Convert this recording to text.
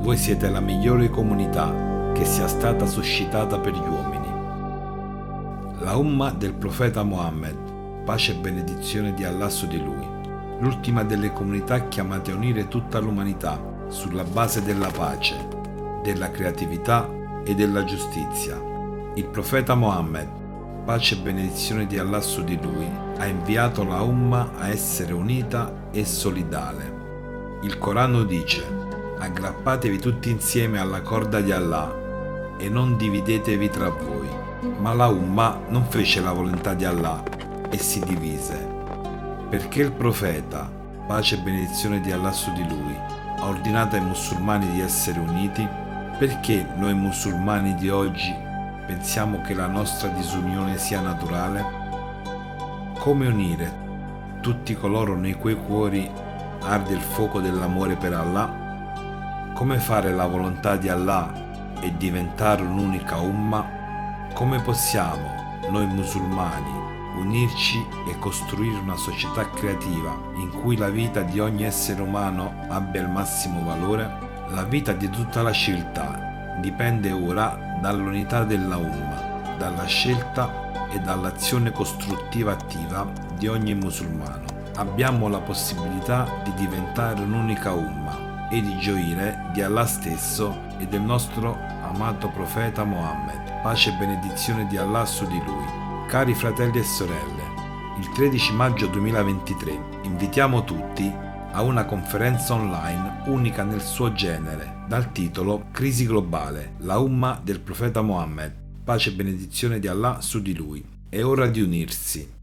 Voi siete la migliore comunità che sia stata suscitata per gli uomini. La Umma del profeta Mohammed, pace e benedizione di Allah su di lui, l'ultima delle comunità chiamate a unire tutta l'umanità sulla base della pace, della creatività e della giustizia. Il profeta Mohammed, pace e benedizione di Allah su di lui, ha inviato la Umma a essere unita e solidale. Il Corano dice aggrappatevi tutti insieme alla corda di Allah e non dividetevi tra voi. Ma la Umma non fece la volontà di Allah e si divise. Perché il profeta, pace e benedizione di Allah su di lui, ha ordinato ai musulmani di essere uniti? Perché noi musulmani di oggi pensiamo che la nostra disunione sia naturale? Come unire tutti coloro nei cui cuori arde il fuoco dell'amore per Allah? Come fare la volontà di Allah e diventare un'unica umma, come possiamo noi musulmani unirci e costruire una società creativa in cui la vita di ogni essere umano abbia il massimo valore? La vita di tutta la civiltà dipende ora dall'unità della umma, dalla scelta e dall'azione costruttiva attiva di ogni musulmano. Abbiamo la possibilità di diventare un'unica umma e di gioire di Allah stesso e del nostro amato profeta Mohammed. Pace e benedizione di Allah su di lui. Cari fratelli e sorelle, il 13 maggio 2023 invitiamo tutti a una conferenza online unica nel suo genere dal titolo Crisi globale, la umma del profeta Mohammed. Pace e benedizione di Allah su di lui. È ora di unirsi